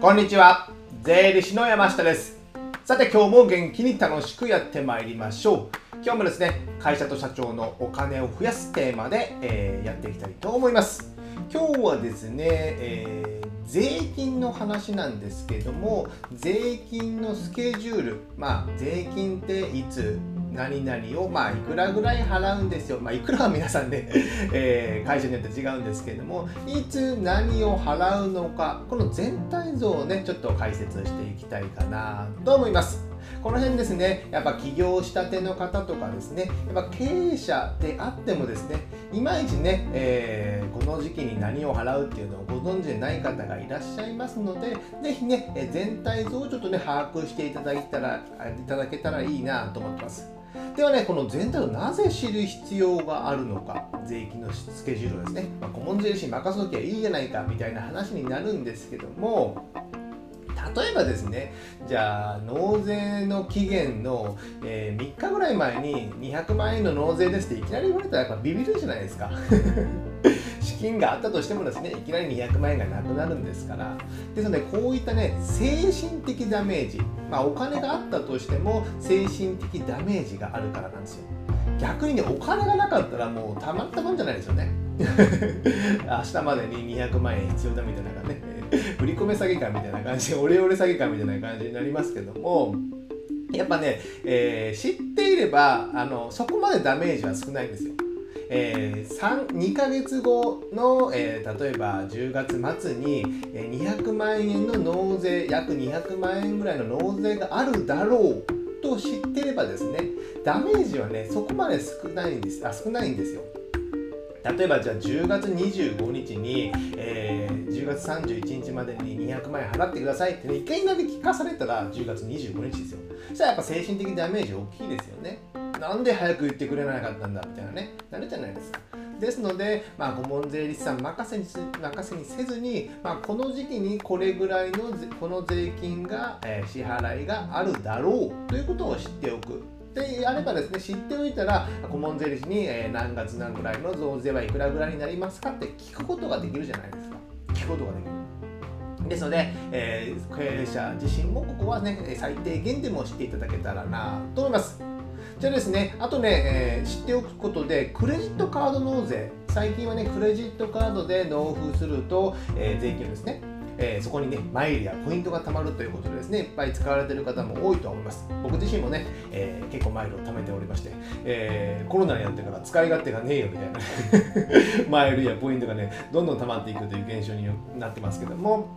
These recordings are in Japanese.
こんにちは。税理士の山下です。さて今日も元気に楽しくやってまいりましょう。今日もですね会社と社長のお金を増やすテーマで、えー、やっていきたいと思います。今日はですね、えー、税金の話なんですけども税金のスケジュール。まあ税金っていつ何々をまあいくらぐらい払うんですよ、まあ、いくらは皆さんね、えー、会社によって違うんですけどもいつ何を払うのかこの全体像をねちょっと解説していきたいかなと思います。この辺ですねやっぱ起業したての方とかですねやっぱ経営者であってもですねいまいちね、えー、この時期に何を払うっていうのをご存知でない方がいらっしゃいますので是非ね全体像をちょっとね把握していただいたらいただけたらいいなと思ってます。ではね、この全体をなぜ知る必要があるのか、税金のスケジュールですね、まあ、顧問税理士に任せときゃいいじゃないかみたいな話になるんですけども、例えばですねじゃあ納税の期限の、えー、3日ぐらい前に200万円の納税ですっていきなり言われたらやっぱビビるじゃないですか。資金があったとしてもですねいきなり200万円がなくなるんですから。ですのでこういったね精神的ダメージまあお金があったとしても精神的ダメージがあるからなんですよ。逆にねお金がなかったらもうたまったもんじゃないですよね。明日までに200万円必要だみたいなね。振り込め詐欺かみたいな感じでオレオレ詐欺かみたいな感じになりますけども。やっぱね、えー、知っていればあのそこまでダメージは少ないんですよ。えー、2ヶ月後の、えー、例えば10月末に200万円の納税約200万円ぐらいの納税があるだろうと知ってればですねダメージはねそこまで少ないんですあ少ないんですよ。例えばじゃあ10月25日に、えー、10月31日までに200万円払ってくださいってねいきなり聞かされたら10月25日ですよそしたらやっぱ精神的ダメージ大きいですよねなんで早く言ってくれなかったんだみたいなね。なるじゃないですか。ですので、まあ、顧問税理士さん任せに任せにせずに、まあ、この時期にこれぐらいのこの税金が、えー、支払いがあるだろうということを知っておく。であればですね知っておいたら顧問税理士に、えー、何月何ぐらいの増税はいくらぐらいになりますかって聞くことができるじゃないですか。聞くことができる。ですので、えー、経営者自身もここはね最低限でも知っていただけたらなと思います。じゃあですねあとね、えー、知っておくことでクレジットカード納税。最近はねクレジットカードで納付すると、えー、税金ですね。えー、そこにね、マイルやポイントが貯まるということでですね、いっぱい使われてる方も多いと思います。僕自身もね、えー、結構マイルを貯めておりまして、えー、コロナになってから使い勝手がねえよみたいな マイルやポイントがね、どんどん貯まっていくという現象になってますけども、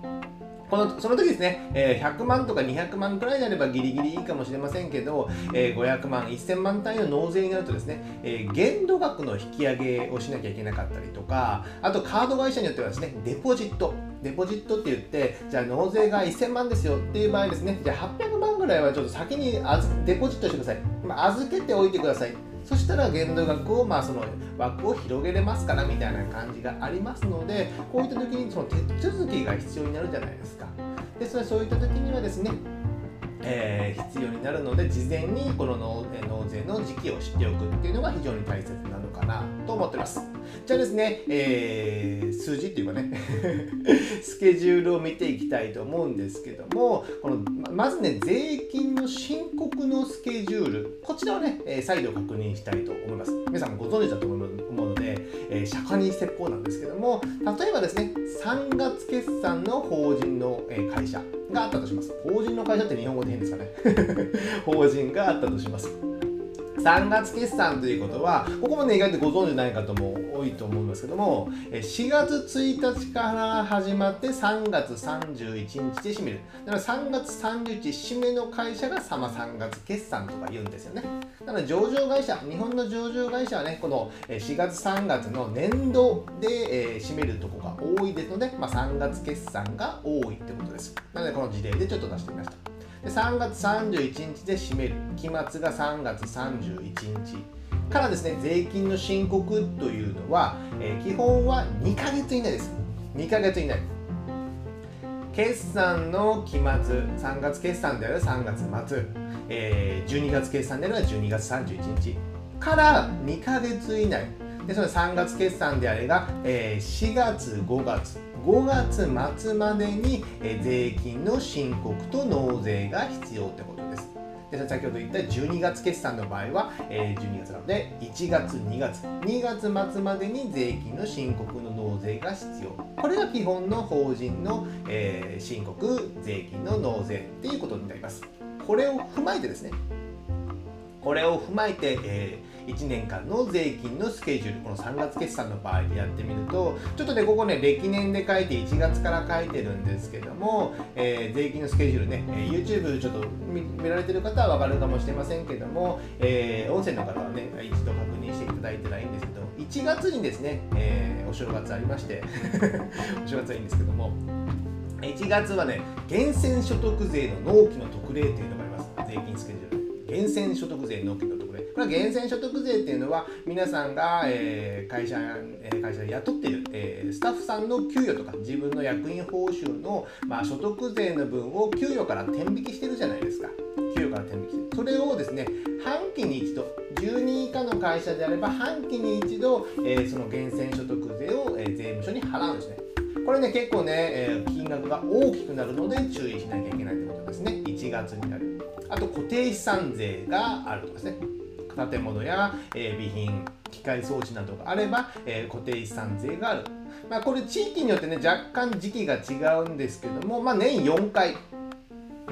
このその時ですね、えー、100万とか200万くらいであればギリギリいいかもしれませんけど、えー、500万、1000万単位の納税になるとですね、えー、限度額の引き上げをしなきゃいけなかったりとか、あとカード会社によってはですね、デポジット。デポジットって言って、じゃあ納税が1000万ですよっていう場合ですね、じゃあ800万ぐらいはちょっと先にデポジットしてください。ま、預けておいてください。そしたら限度額を、まあ、その枠を広げれますからみたいな感じがありますのでこういった時にその手続きが必要になるじゃないですか。ですのでそういった時にはですねえー、必要になるので事前にこの納税の時期を知っておくっていうのが非常に大切なのかなと思ってます。じゃあですね、えー、数字っていうかね スケジュールを見ていきたいと思うんですけどもこのまずね税金の申告のスケジュールこちらをね、再度確認したいと思います。皆さんご存知だと思うので、えー、釈迦に説法なんですけども例えばですね3月決算の法人の会社があったとします。法人の会社って日本語で変ですかね。法人があったとします。3月決算ということは、ここもね、意外とご存知ないかとも多いと思いますけども、4月1日から始まって3月31日で締める。だから3月31日締めの会社がさま3月決算とか言うんですよね。なので上場会社、日本の上場会社はね、この4月3月の年度で締めるとこが多いですので、まあ、3月決算が多いってことです。なのでこの事例でちょっと出してみました。で3月31日で締める期末が3月31日からですね税金の申告というのは、えー、基本は2ヶ月以内です。2ヶ月以内。決算の期末3月決算であれば3月末、えー、12月決算であれば12月31日。から2ヶ月以内。でその3月決算であれば、えー、4月5月。5月末までに、え、税金の申告と納税が必要ってことです。で先ほど言った12月決算の場合は、えー、12月なので1月2月。2月末までに税金の申告の納税が必要。これが基本の法人の、えー、申告税金の納税っていうことになります。これを踏まえてですね。これを踏まえて、えー1年間の税金のスケジュールこの3月決算の場合でやってみるとちょっとねここね歴年で書いて1月から書いてるんですけども、えー、税金のスケジュールね、え YouTube ちょっと見られてる方は分かるかもしれませんけども、えー、音声の方はね一度確認していただいてないんですけど1月にですね、えー、お正月ありまして お正月はいいんですけども1月はね源泉所得税の納期の特例というのがあります。税金スケジュール。源泉所得税納期のこれは源泉所得税っていうのは皆さんが、えー、会社、会社で雇ってる、えー、スタッフさんの給与とか自分の役員報酬の、まあ、所得税の分を給与から転引きしてるじゃないですか。給与から転引きしてる。それをですね半期に一度10人以下の会社であれば半期に一度、えー、その源泉所得税を、えー、税務署に払うんですね。これね結構ね、えー、金額が大きくなるので注意しなきゃいけないということですね。1月になる。あと固定資産税があるとかですね。建物や、え備品機械装置などがあれば、え固定資産税がある、まあ、これ地域によってね若干時期が違うんですけども、まあ、年4回。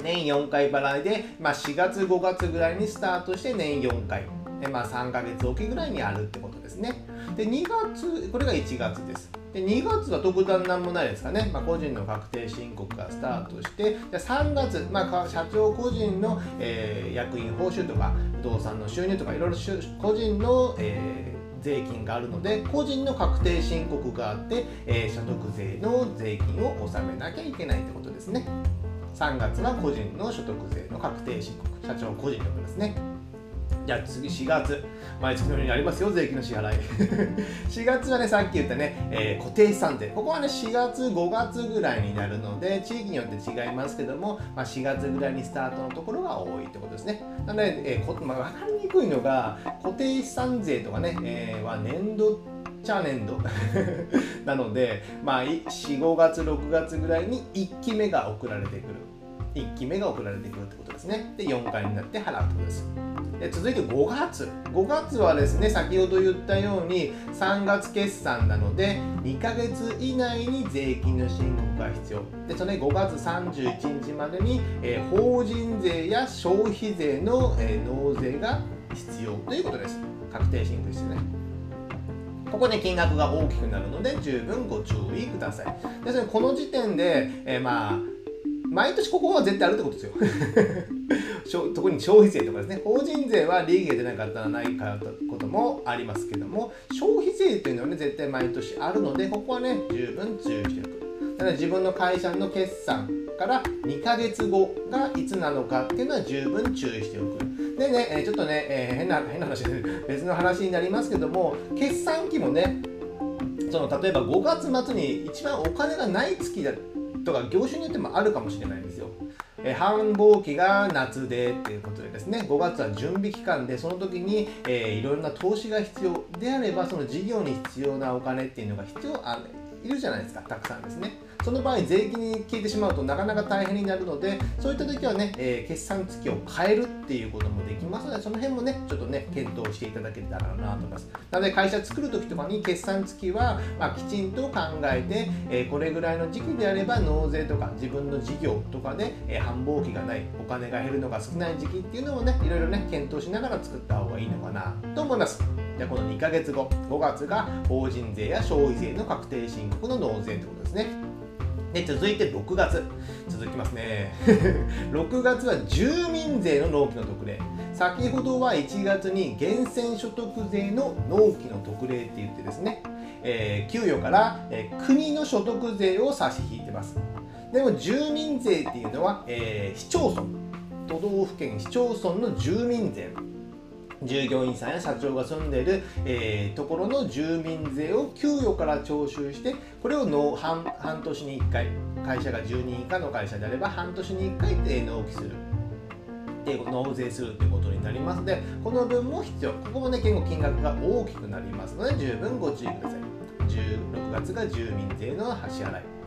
年4回払いで、まあ、4月5月ぐらいにスタートして年4回。で、まあ、3ヶ月おきぐらいにあるってことですね。で2月これが1月です。で2月は特段なんもないですかね、まあ、個人の確定申告がスタートしてで3月、まあ、社長個人の、えー、役員報酬とか不動産の収入とかいろいろ個人の、えー税金があるので個人の確定申告があって、えー、所得税の税金を納めなきゃいけないってことですね。3月は個人の所得税の確定申告社長個人の分ですね。じゃあ次4月。毎月のようにありますよ税金の支払い。4月はねさっき言ったね、えー、固定資産税。ここはね4月5月ぐらいになるので地域によって違いますけども、まあ、4月ぐらいにスタートのところが多いってことですね。なので、えーこまあ、分かりにくいのが固定資産税とかね、えー、は年度チャ年度。なので、まあ、4、5月、6月ぐらいに1期目が送られてくる。1期目が送られてくるってことですね。で、4回になって払うってことです。で続いて5月5月はですね先ほど言ったように3月決算なので2ヶ月以内に税金の申告が必要でその、5月31日までに、えー、法人税や消費税の、えー、納税が必要ということです確定申告してねここで金額が大きくなるので十分ご注意ください。ですのでこの時点で、えー、まあ毎年ここは絶対あるってことですよ。特に消費税とかですね。法人税は利益が出なかったらないかこともありますけども消費税というのはね絶対毎年あるのでここはね十分注意しておく。だから自分の会社の決算から2ヶ月後がいつなのかっていうのは十分注意しておく。でねちょっとね、えー、変な変な話で 別の話になりますけども決算期もねその例えば5月末に一番お金がない月だとか業種によってもあるかもしれないんですよ。え繁忙期が夏でっていうことでですね5月は準備期間でその時に、えー、いろんな投資が必要であればその事業に必要なお金っていうのが必要あいるじゃないですかたくさんですね。その場合税金に消えてしまうとなかなか大変になるのでそういった時はね、えー、決算月を変えるっていうこともできますのでその辺もねちょっとね検討していただけたらなと思います。なので会社作る時とかに決算月は、まあ、きちんと考えて、えー、これぐらいの時期であれば納税とか自分の事業とかで、えー、繁忙期がないお金が減るのが少ない時期っていうのをねいろいろね検討しながら作った方がいいのかなと思います。じゃこの2ヶ月後5月が法人税や消費税の確定申告の納税ということですね。で続いて6月。続きますね。6月は住民税の納期の特例。先ほどは1月に源泉所得税の納期の特例って言ってですね、えー、給与から、えー、国の所得税を差し引いてます。でも住民税っていうのは、えー、市町村。都道府県市町村の住民税。従業員さんや社長が住んでいる、えー、ところの住民税を給与から徴収してこれを納半半年に1回会社が10人以下の会社であれば半年に1回で納期する。で納税するということになりますのでこの分も必要。ここもね結構金額が大きくなりますので十分ご注意ください。16月が住民税の支払い。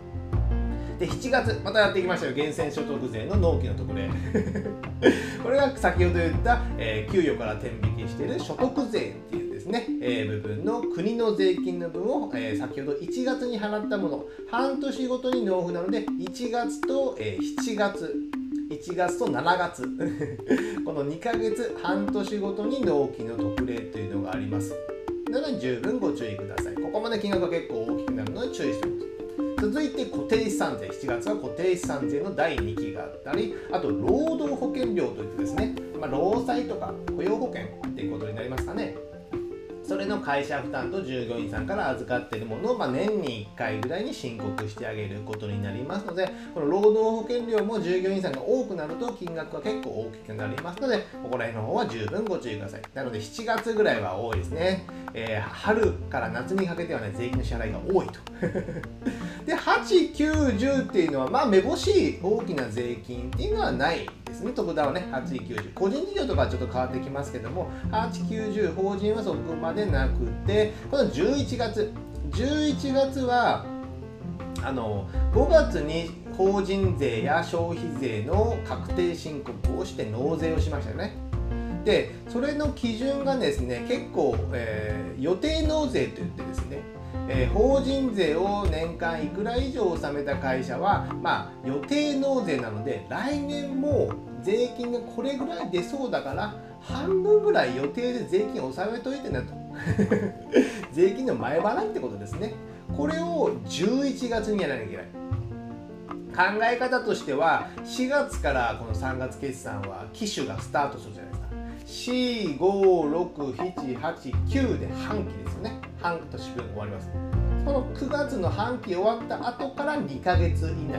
で7月またやっていきましたよ。源泉所得税の納期の特例 これが先ほど言った、えー、給与から転引きしている所得税っていうですね、えー、部分の国の税金の分を、えー、先ほど1月に払ったもの半年ごとに納付なので1月と、え、7月1月と7月。この2ヶ月半年ごとに納期の特例というのがあります。なので十分ご注意ください。ここまで金額が結構大きくなるので注意してく。ださい続いて固定資産税7月は固定資産税の第2期があったりあと労働保険料といってですね、まあ、労災とか雇用保険っていうことになりますかね。それの会社負担と従業員さんから預かっているものを、まあ、年に1回ぐらいに申告してあげることになりますのでこの労働保険料も従業員さんが多くなると金額が結構大きくなりますのでここら辺の方は十分ご注意ください。なので7月ぐらいは多いですね、えー、春から夏にかけてはね税金の支払いが多いと。で8、9、10っていうのはまあめぼしい大きな税金っていうのはない。ですね。特段はね8、90個人事業とかはちょっと変わってきますけども8、90法人はそこまでなくてこの11月11月はあの5月に法人税や消費税の確定申告をして納税をしましたよね。でそれの基準がですね結構、えー、予定納税といってですねえー、法人税を年間いくら以上納めた会社は、まあ、予定納税なので来年も税金がこれぐらい出そうだから半分ぐらい予定で税金納めといてねと。税金の前払いってことですね。これを11月にやらなきゃいけない。考え方としては4月からこの3月決算は機種がスタートするじゃないですか。45678で半期ですよね。半年分終わります。この9月の半期終わった後から2ヶ月以内。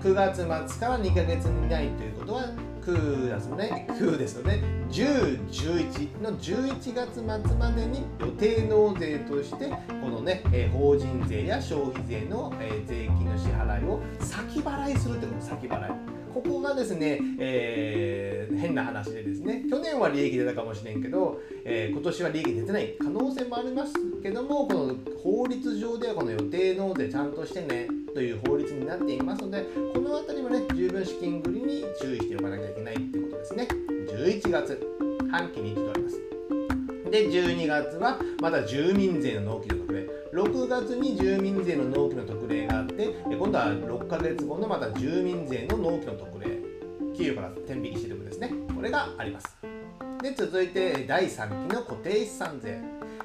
9月末から2ヶ月以内ということは9月のね9ですよね。10、11の11月末までに予定納税としてこのね、法人税や消費税の、税金の支払いを先払いするってこと。先払い。ここがですね、えー、変な話でですね去年は利益出たかもしれんけど、えー、今年は利益出てない可能性もありますけどもこの法律上ではこの予定納税ちゃんとしてねという法律になっていますのでこの辺りもね十分資金繰りに注意しておかなきゃいけないってことですね。11月半期に一度あります。で12月はまた住民税の納期の特例6月に住民税の納期の特例があって今度は6ヶ月後のまた住民税の納期の特例給与から転引きしている分ですね。これがあります。で続いて第3期の固定資産税。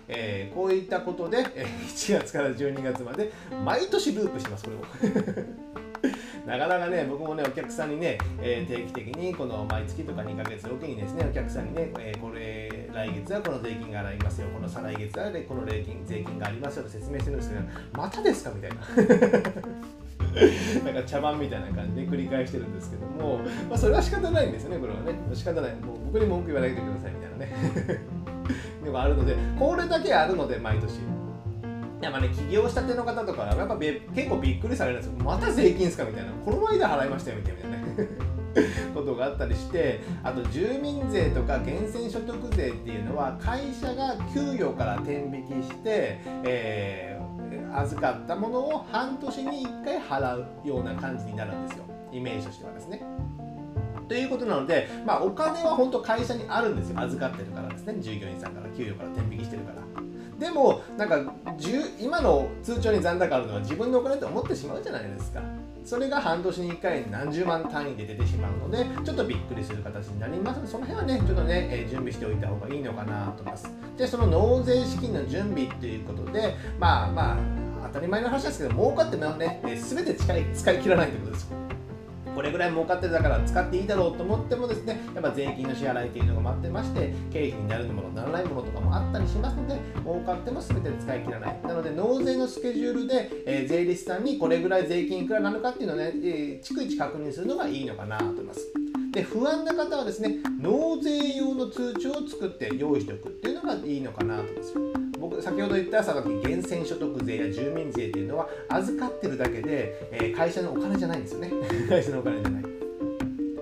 えー、こういったことで、え1月から12月まで毎年ループしてますこれをなかなかね、僕もね、お客さんにね、えー、定期的にこの毎月とか2ヶ月おきにですね、お客さんにね、えー、これ、来月はこの税金がありますよ、この再来月はこの税金税金がありますよと説明してるんですけど、またですかみたいな。なんか茶番みたいな感じで繰り返してるんですけども、まあ、それは仕方ないんですよね、これはね。仕方ない。もう僕に文句言わないでくださいみたいなね。のがあるので、これだけあるので、毎年。やっぱね、起業したての方とかやっぱ結構びっくりされるんですよ。また税金ですかみたいな。この間払いましたよみたいなね。ことがあったりしてあと住民税とか源泉所得税っていうのは会社が給与から転引きして、えー、預かったものを半年に1回払うような感じになるんですよイメージとしてはですね。ということなので、まあ、お金は本当会社にあるんですよ預かってるからですね従業員さんから給与から転引きしてるから。でもなんか今の通帳に残高あるのは自分のお金って思ってしまうじゃないですか。それが半年に1回何十万単位で出てしまうのでちょっとびっくりする形になります。のでその辺はねちょっとね、え準備しておいた方がいいのかなと思います。でその納税資金の準備ということでまあまあ当たり前の話ですけど儲かってもね、え全て使い使い切らないということですこれぐらい儲かってるだから使っていいだろうと思ってもですねやっぱ税金の支払いというのが待ってまして経費になるものならないものとかもあったりしますので儲かっても全て使い切らない。なので納税のスケジュールで、えー、税理士さんにこれぐらい税金いくらなのかっていうのをね、えー、逐一確認するのがいいのかなと思います。で不安な方はですね納税用の通帳を作って用意しておくっていうのがいいのかなと思います。僕先ほど言ったさっき源泉所得税や住民税っていうのは預かってるだけで、え、会社のお金じゃないんですよね。会社のお金じゃない。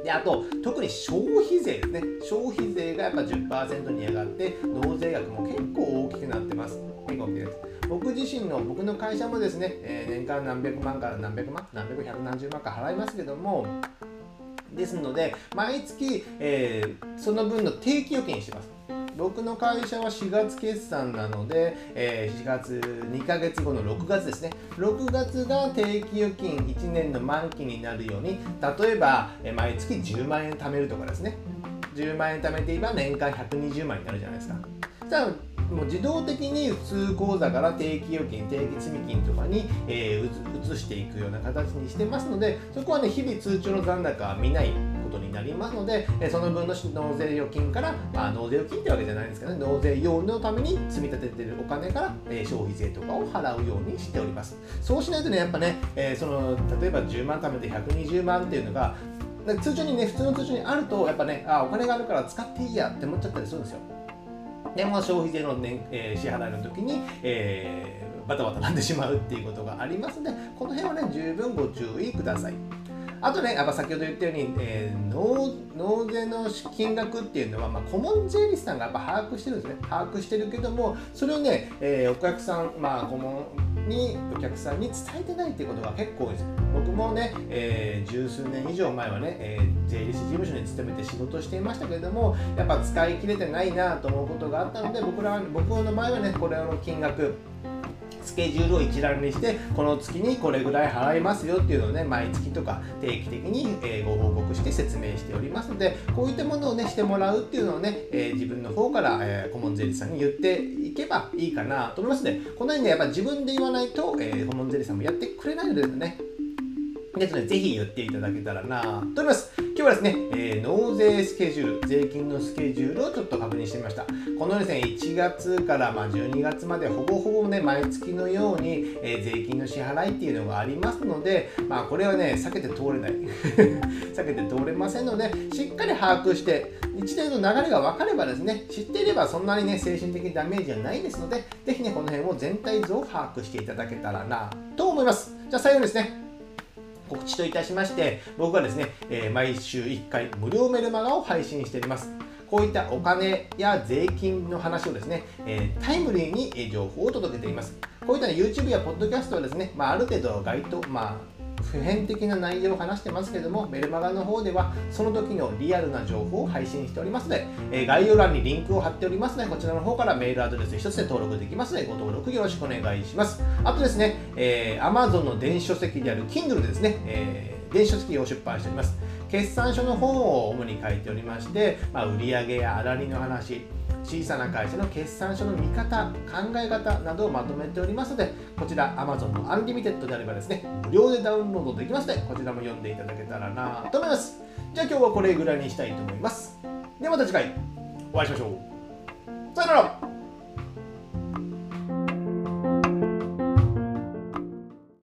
であと特に消費税ですね。消費税がやっぱ10%に上がって納税額も結構大きくなってます。結構大きいです。僕自身の僕の会社もですね、え、年間何百万から何百万何百百何十万か払いますけどもですので毎月、えー、その分の定期預金してます。僕の会社は4月決算なので、えー、4月2ヶ月後の6月ですね。6月が定期預金1年の満期になるように例えば、え毎月10万円貯めるとかですね。10万円貯めていれば年間120万になるじゃないですか。じゃあもう自動的に普通口座から定期預金定期積金とかに、えー、移していくような形にしてますのでそこはね日々通帳の残高は見ないことになりますので、えその分の納税預金から、まあ、納税預金ってわけじゃないんですけどね納税用のために積み立ててるお金から、え消費税とかを払うようにしております。そうしないとねやっぱね、えその例えば10万貯めて120万っていうのが通帳にね普通の通帳にあるとやっぱねあお金があるから使っていいやって思っちゃったりするんですよ。でも消費税の年、えー、支払いの時に、えー、バタバタなってしまうっていうことがありますのでこの辺はね十分ご注意ください。あとね、やっぱ先ほど言ったように、えー、納納税の金額っていうのは、まあ、顧問税理士さんがやっぱ把握してるんですね。把握してるけども、それをね、えー、お客さん、まあ、顧問にお客さんに伝えてないっていうことが結構多いです。僕もね、えー、十数年以上前はね、えー、税理士事務所に勤めて仕事していましたけれども、やっぱ使い切れてないなと思うことがあったので、僕ら僕の場合はね、これの金額、スケジュールを一覧にしてこの月にこれぐらい払いますよっていうのをね毎月とか定期的に、えご報告して説明しておりますのでこういったものをねしてもらうっていうのをね、え自分の方から、え顧問税理士さんに言っていけばいいかなと思いますのでこのようにねやっぱ自分で言わないと、え顧問税理士さんもやってくれないのでねですので、ぜひ言っていただけたらなと思います。今日はですね、えー、納税スケジュール、税金のスケジュールをちょっと確認してみました。このですね、1月からま12月までほぼほぼね、毎月のように、えー、税金の支払いっていうのがありますので、まあこれはね、避けて通れない。避けて通れませんので、しっかり把握して、一連の流れが分かればですね、知っていればそんなにね、精神的ダメージはないですので、ぜひね、この辺を全体像を把握していただけたらなと思います。じゃあ最後ですね、告知といたしまして、僕はですね、えー、毎週1回無料メルマガを配信しております。こういったお金や税金の話をですね、えー、タイムリーに情報を届けています。こういった、ね、YouTube や Podcast はですね、まあ、ある程度該当、まあ普遍的な内容を話してますけども、メルマガの方ではその時のリアルな情報を配信しておりますので、え、概要欄にリンクを貼っておりますので、こちらの方からメールアドレス1つで登録できますので、ご登録よろしくお願いします。あとですね、えー、Amazon の電子書籍である Kindle でですね、えー、電子書籍を出版しております。決算書の本を主に書いておりまして、まあ、売上や粗利の話、小さな会社の決算書の見方、考え方などをまとめておりますので、こちら Amazon の Unlimited であればですね、無料でダウンロードできますので、こちらも読んでいただけたらなと思います。じゃあ今日はこれぐらいにしたいと思います。ではまた次回お会いしましょう。さよなら